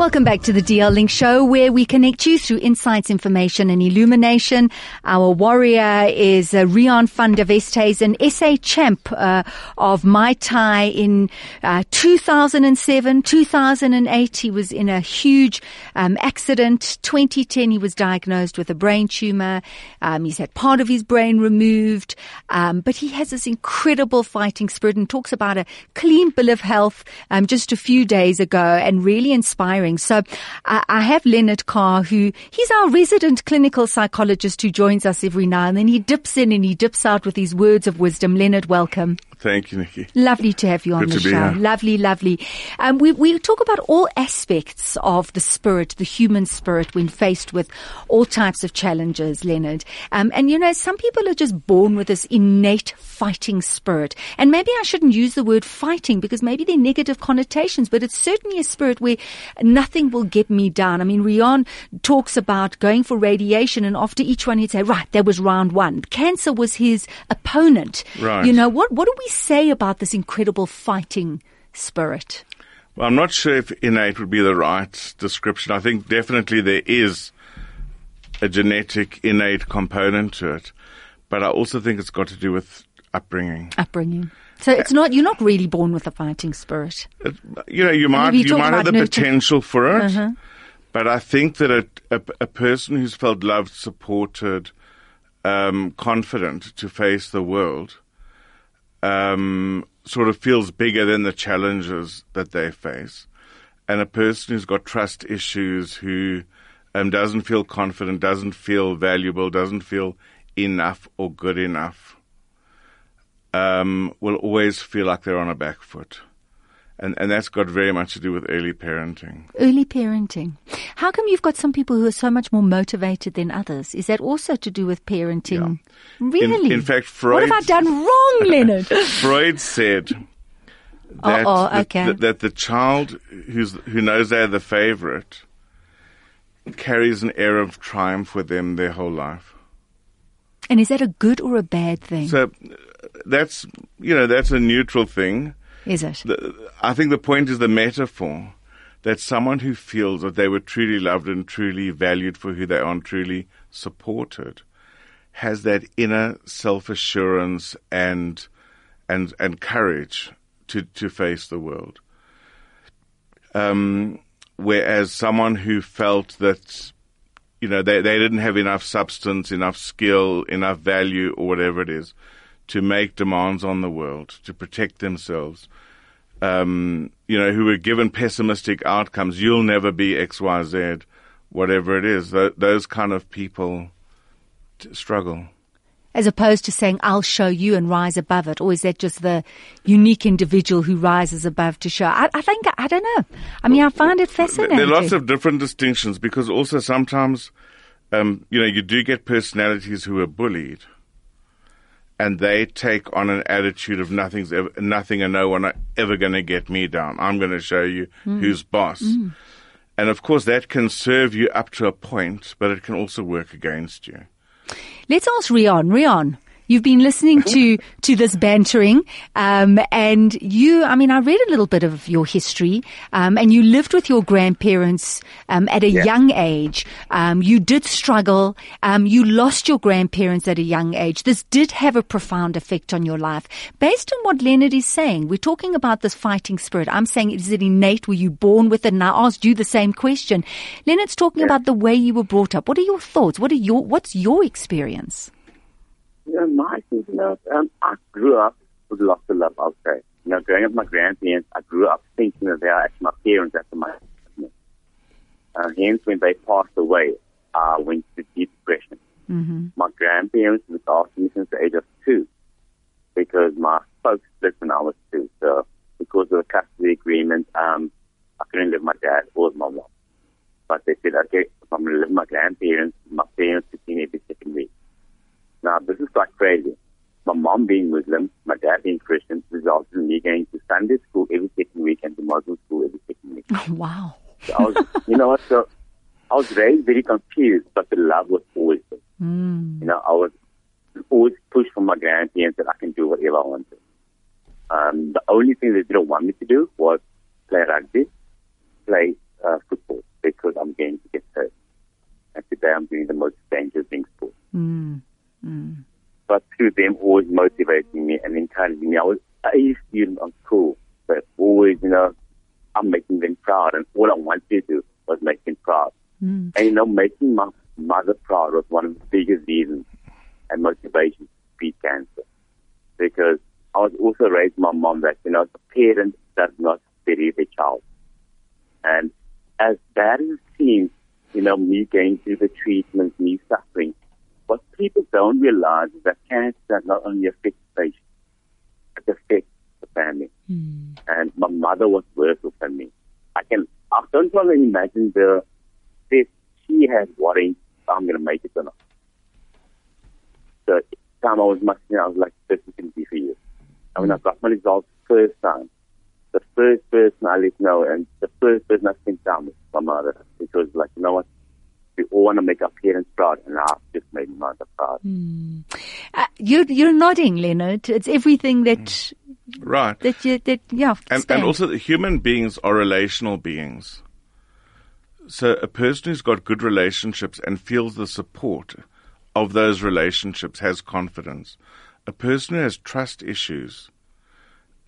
Welcome back to the DL Link Show, where we connect you through insights, information, and illumination. Our warrior is uh, Rian van der Westhuizen, an SA champ uh, of Muay Thai in uh, 2007, 2008. He was in a huge um, accident. 2010, he was diagnosed with a brain tumor. Um, he's had part of his brain removed, um, but he has this incredible fighting spirit and talks about a clean bill of health um, just a few days ago, and really inspiring. So I, I have Leonard Carr, who he's our resident clinical psychologist who joins us every now and then. He dips in and he dips out with his words of wisdom. Leonard, welcome. Thank you, Nikki. Lovely to have you on Good the show. Lovely, lovely. Um, we, we talk about all aspects of the spirit, the human spirit, when faced with all types of challenges, Leonard. Um, and you know, some people are just born with this innate fighting spirit. And maybe I shouldn't use the word fighting because maybe they're negative connotations, but it's certainly a spirit where nothing will get me down. I mean, Rian talks about going for radiation and after each one he'd say, right, that was round one. Cancer was his opponent. Right. You know, what, what do we say about this incredible fighting spirit? Well, I'm not sure if innate would be the right description. I think definitely there is a genetic innate component to it, but I also think it's got to do with upbringing. Upbringing. So it's not, you're not really born with a fighting spirit. It- you know, you might you might have the nurture- potential for it, Uh-huh. but I think that a, a, a person who's felt loved, supported, um, confident to face the world, um, sort of feels bigger than the challenges that they face, and a person who's got trust issues, who um, doesn't feel confident, doesn't feel valuable, doesn't feel enough or good enough, um, will always feel like they're on a back foot. And, and that's got very much to do with early parenting. Early parenting. How come you've got some people who are so much more motivated than others? Is that also to do with parenting? Really? in fact, Freud. What have I done wrong, Leonard? Freud said that, Uh-oh, that- okay. that, that the child who's, who knows they're the favorite carries an air of triumph with them their whole life. and is that a good or a bad thing? So that's, you know, that's a neutral thing. is it? The, I think the point is the metaphor that someone who feels that they were truly loved and truly valued for who they are and truly supported has that inner self assurance and and and courage to to face the world. Um, whereas someone who felt that you know they they didn't have enough substance, enough skill, enough value, or whatever it is, to make demands on the world to protect themselves. Um, you know, who were given pessimistic outcomes. You'll never be X, Y, Z, whatever it is. Th- those kind of people t- struggle. As opposed to saying, I'll show you and rise above it. Or is that just the unique individual who rises above to show? I, I think, I don't know. I mean, I find it fascinating. there are lots of different distinctions because also sometimes, um, you know, you do get personalities who are bullied, and they take on an attitude of nothing's ever, nothing and no one are ever going to get me down. I'm going to show you hmm. who's boss. Hmm. And of course, that can serve you up to a point, but it can also work against you. Let's ask Rian. Rian, you've been listening to, to this bantering, um, and you, I mean, I read a little bit of your history, um, and you lived with your grandparents, um, at a young age. Um, you did struggle. Um, you lost your grandparents at a young age. This did have a profound effect on your life. Based on what Leonard is saying, we're talking about this fighting spirit. I'm saying, is it innate? Were you born with it? And I asked you the same question. Leonard's talking about the way you were brought up. What are your thoughts? What are your, what's your experience? You know, my thing, you know, um, I grew up with lots of love, I'll say. You know, growing up with my grandparents, I grew up thinking that they are actually my parents after my uh, hence, when they passed away, I went to deep depression. Mm-hmm. My grandparents looked after me since the age of two because my folks split when I was two. So because of the custody agreement, um, I couldn't live with my dad or my mom. But they said, okay, if I'm going to live with my grandparents, my parents could see me every second week. Now, this is quite crazy. My mom being Muslim, my dad being Christian, resulted in me going to Sunday school every second week and to Muslim school every second week. Oh, wow. So I was, you know what? So I was raised very confused, but the love was always there. Mm. You know, I was always pushed from my grandparents that I can do whatever I wanted. Um, the only thing they didn't want me to do was play rugby, play uh, football, because I'm going to get hurt. And today I'm doing the most dangerous thing sport. Mm. Mm. But through them always motivating me and encouraging me. I was a student on school, but always, you know, I'm making them proud. And all I wanted to do was make them proud. Mm. And, you know, making my mother proud was one of the biggest reasons and motivations to beat cancer. Because I was also raised my mom that, you know, the parent does not bury the child. And as bad as it seems, you know, me going through the treatment, me suffering, what people don't realize is that cancer not only affects the patient, it affects the family. Mm. And my mother was worse off than me. I can, I don't want to imagine the, if she had worried, I'm going to make it or not. So, time I was much, you I was like, this is going to be for you. And when I got my results first time, the first person I let know and the first person I spent time with my mother. Because like, you know what? We all want to make our parents proud and I've just made my mother proud. Mm. Uh, you're you're nodding, Leonard. It's everything that Right. that you that yeah. And, and also, the human beings are relational beings. So, a person who's got good relationships and feels the support of those relationships has confidence. A person who has trust issues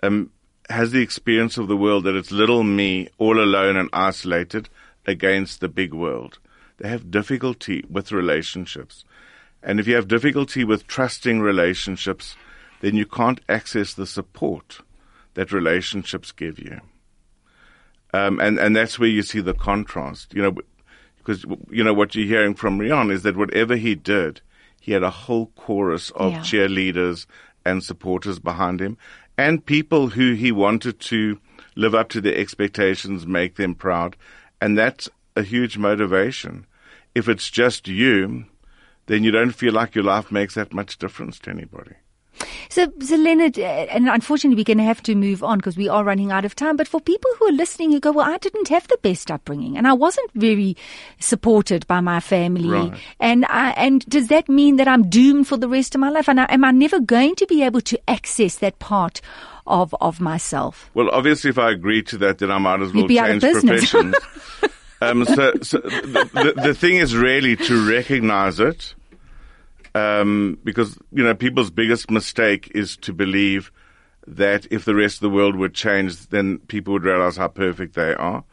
um, has the experience of the world that it's little me, all alone and isolated against the big world. They have difficulty with relationships. And if you have difficulty with trusting relationships, then you can't access the support that relationships give you. Um, and, and that's where you see the contrast, you know, because, you know, what you're hearing from Rian is that whatever he did, he had a whole chorus of Yeah. cheerleaders and supporters behind him and people who he wanted to live up to their expectations, make them proud. And that's a huge motivation. If it's just you, then you don't feel like your life makes that much difference to anybody. So, so Leonard, uh, and unfortunately, we're going to have to move on because we are running out of time. But for people who are listening who go, well, I didn't have the best upbringing, and I wasn't very supported by my family, Right. and I, and does that mean that I'm doomed for the rest of my life? And I, am I never going to be able to access that part of of myself? Well, obviously, if I agree to that, then I might as well You'd be out of change professions. um, so, so the, the, thing is really to recognize it, um, because you know people's biggest mistake is to believe that if the rest of the world would change, then people would realize how perfect they are.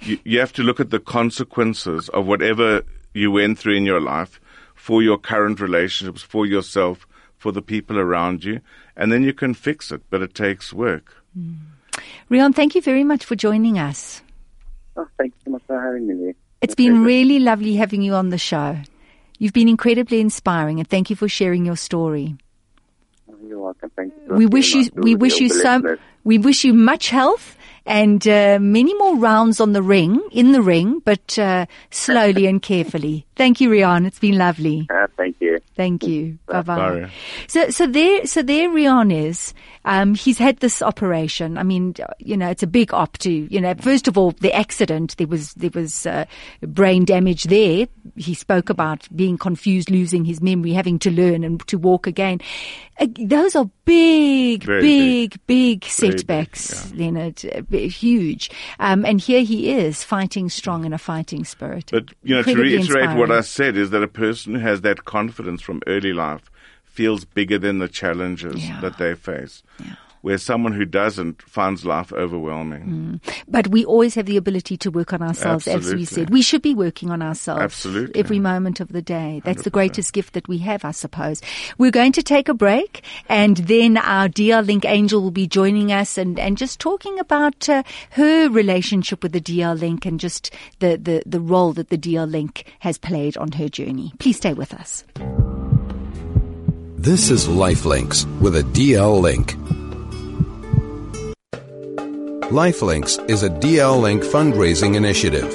You, you have to look at the consequences of whatever you went through in your life for your current relationships, for yourself, for the people around you, and then you can fix it. But it takes work. Rian, thank you very much for joining us. Oh, thank you so much for having me there. It's My been really lovely having you on the show. You've been incredibly inspiring, and thank you for sharing your story. You're welcome. Thank you. we wish you we wish you so we wish you much health and uh, many more rounds on the ring in the ring but uh, slowly and carefully thank you Rian it's been lovely Uh, thank you. Thank you. Bye bye Bye. so so there so there Rian is. Um, he's had this operation. I mean you know it's a big op to you know first of all the accident there was there was uh, brain damage there. He spoke about being confused losing his memory having to learn and to walk again. Uh, those are big big big. big, Very big, setbacks leonard. Uh, huge. Um, and here he is fighting strong in a fighting spirit. But you know, to Incredibly reiterate what I said is that a person who has that confidence from early life feels bigger than the challenges Yeah. that they face. Yeah. where someone who doesn't finds life overwhelming. But we always have the ability to work on ourselves, as we said. We should be working on ourselves Absolutely. every moment of the day. That's the 100%. greatest gift that we have, I suppose. We're going to take a break, and then our DL Link Angel will be joining us and, and just talking about uh, her relationship with the DL Link and just the, the, the role that the DL Link has played on her journey. Please stay with us. This is Lifelinks with a DL link. Lifelinks is a DL Link fundraising initiative.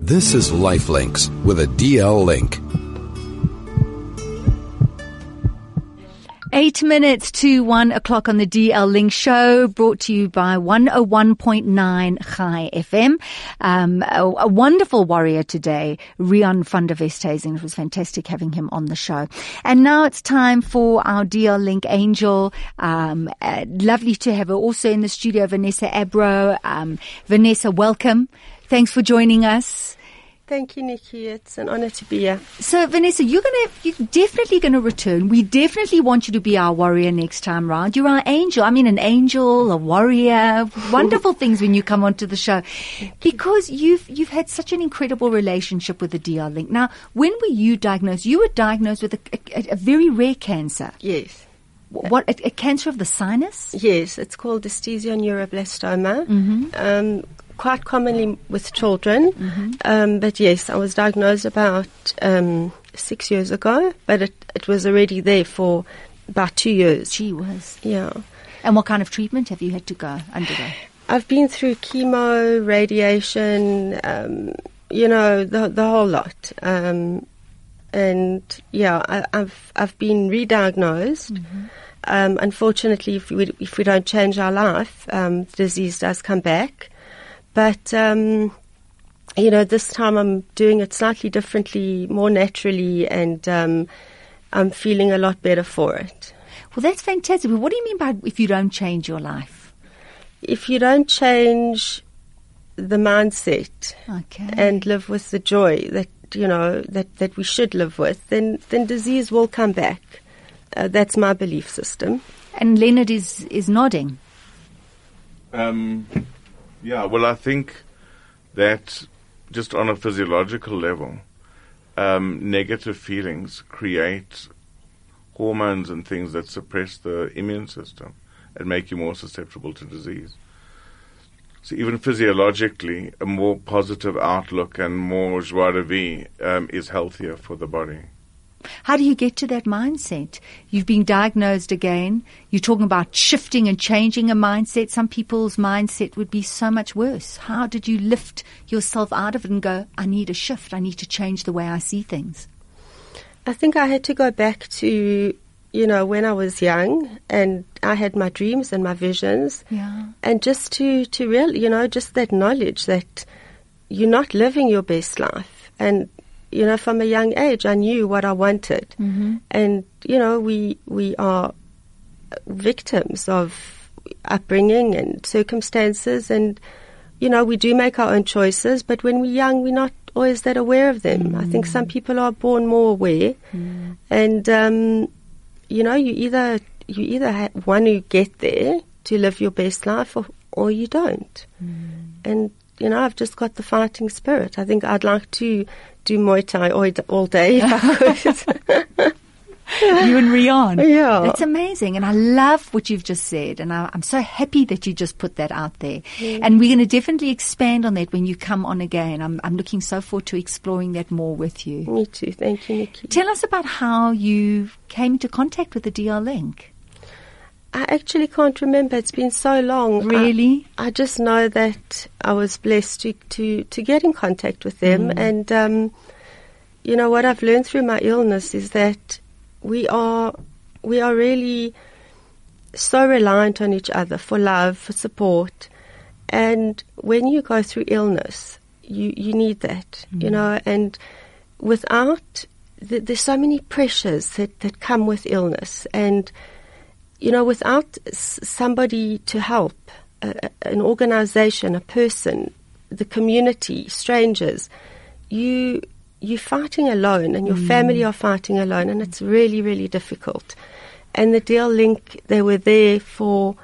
This is Lifelinks with a DL link. Eight minutes to one o'clock on the DL Link show, brought to you by 101.9 High FM. Um, a, a wonderful warrior today, Rian van der Westhuizen. It was fantastic having him on the show. And now it's time for our DL Link angel. Um, uh, lovely to have her also in the studio, Vanessa Abro. Um, Vanessa, welcome. Thanks for joining us. Thank you, Nikki. It's an honor to be here. So Vanessa, you're gonna, you're definitely gonna return. We definitely want you to be our warrior next time round. You're our angel. I mean, an angel, a warrior. Wonderful things when you come onto the show, because you've you've had such an incredible relationship with the DL Link. Now, when were you diagnosed? You were diagnosed with a, a, a very rare cancer. Yes. What a, a cancer of the sinus? Yes, it's called esthesioneuroblastoma. Mm-hmm. Um, quite commonly with children. Mm-hmm. Um, but yes, I was diagnosed about um, six years ago, but it, it was already there for about two years. She was. Yeah. And what kind of treatment have you had to go undergo? I've been through chemo, radiation, um, you know, the the whole lot. Um, and yeah, I, I've I've been re-diagnosed. Um, unfortunately, if we if we don't change our life, um, the disease does come back. But um, you know, this time I'm doing it slightly differently, more naturally, and um, I'm feeling a lot better for it. Well, that's fantastic. But what do you mean by if you don't change your life? If you don't change the mindset Okay. and live with the joy that you know that, that we should live with, then then disease will come back. Uh, that's my belief system. And Leonard is is nodding. Um, yeah, well, I think that just on a physiological level, um, negative feelings create hormones and things that suppress the immune system and make you more susceptible to disease. So even physiologically, a more positive outlook and more joie de vivre um, is healthier for the body. How do you get to that mindset? You've been diagnosed again. You're talking about shifting and changing a mindset. Some people's mindset would be so much worse. How did you lift yourself out of it and go, I need a shift. I need to change the way I see things? I think I had to go back to you know when I was young and I had my dreams and my visions. Yeah. and just to to real you know just that knowledge that you're not living your best life and you know from a young age I knew what I wanted. Mm-hmm. And you know we we are victims of upbringing and circumstances and you know we do make our own choices but when we're young we're not always that aware of them. I think some mm. people are born more aware. Mm. And um, you know you either you either ha- want to get there to live your best life or, or you don't. Mm. And you know I've just got the fighting spirit. I think I'd like to do Muay Thai all, day if I could You and Rian. Yeah. That's amazing. And I love what you've just said. And I, I'm so happy that you just put that out there. And we're going to definitely expand on that when you come on again. I'm, I'm looking so forward to exploring that more with you. me too thank you Nikki Tell us about how you came into contact with the DL Link. I actually can't remember. It's been so long. Really? I, I just know that I was blessed to, to, to get in contact with them. And, um, you know, what I've learned through my illness is that we are, we are really so reliant on each other for love, for support. And when you go through illness, you, you need that, you know, and without, th- there's so many pressures that, that come with illness. And, you know, without somebody to help, uh, an organization, a person, the community, strangers, you you're fighting alone and your family are fighting alone and it's really, really difficult. And the DL Link, they were there for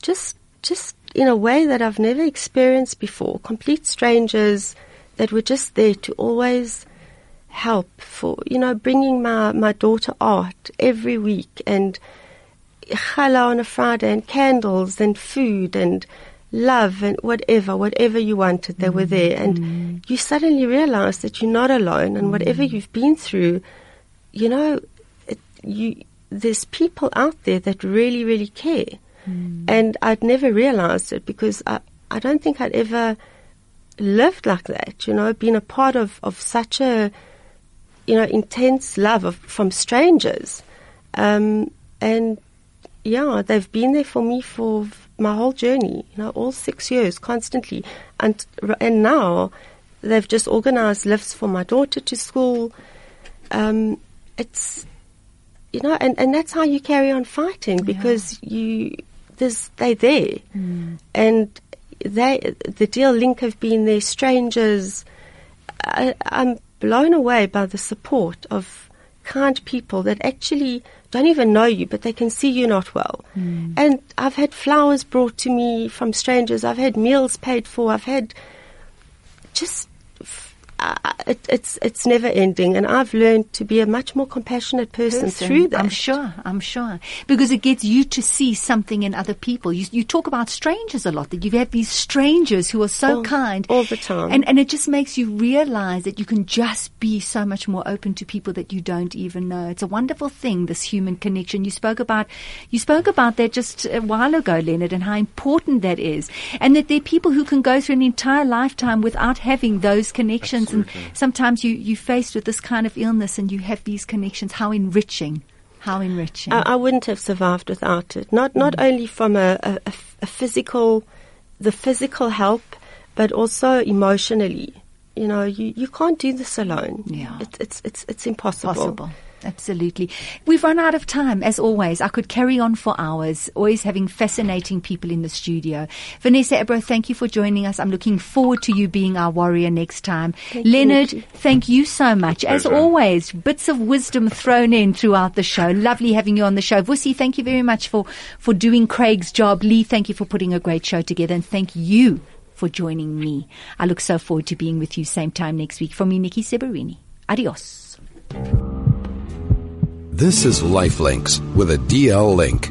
just, just in a way that I've never experienced before. Complete strangers that were just there to always help for, you know, bringing my, my daughter art every week and challah on a Friday and candles and food and love and whatever, whatever you wanted, they were there. And mm-hmm. you suddenly realize that you're not alone and whatever mm-hmm. you've been through, you know, it, you, there's people out there that really, really care. Mm-hmm. And I'd never realized it because I, I don't think I'd ever lived like that, you know, been a part of, of such a, you know, intense love of, from strangers. Um, and yeah, they've been there for me for my whole journey, you know, all six years constantly. And, and now they've just organized lifts for my daughter to school. Um, it's, you know, and, and that's how you carry on fighting because you, there's, they're there. And they, the DL Link have been there, strangers. I, I'm blown away by the support of kind people that actually don't even know you, but they can see you're not well. Hmm. And I've had flowers brought to me from strangers. I've had meals paid for. I've had just it, it's it's never ending, and I've learned to be a much more compassionate person, person. through that. I'm sure. I'm sure because it gets you to see something in other people. You, you talk about strangers a lot. That you have these strangers who are so All- kind all the time. and and it just makes you realize that you can just be so much more open to people that you don't even know. It's a wonderful thing, this human connection. You spoke about you spoke about that just a while ago, Leonard, and how important that is, and that there are people who can go through an entire lifetime without having those connections. And sometimes you you faced with this kind of illness, and you have these connections. How enriching! How enriching! I, I wouldn't have survived without it. Not not mm. only from a, a, a f- a physical, the physical help, but also emotionally. You know, you, you can't do this alone. Yeah. it's it's it's it's impossible. possible. Absolutely. We've run out of time, as always. I could carry on for hours, always having fascinating people in the studio. Vanessa Ebro, thank you for joining us. I'm looking forward to you being our warrior next time. Thank Leonard, Nikki. thank you so much. As Pleasure. always, bits of wisdom thrown in throughout the show. Lovely having you on the show. Vusi, thank you very much for, for doing Craig's job. Lee, thank you for putting a great show together. And thank you for joining me. I look so forward to being with you same time next week. From me, Nikki Seberini. Adios. This is Lifelinks with a DL link.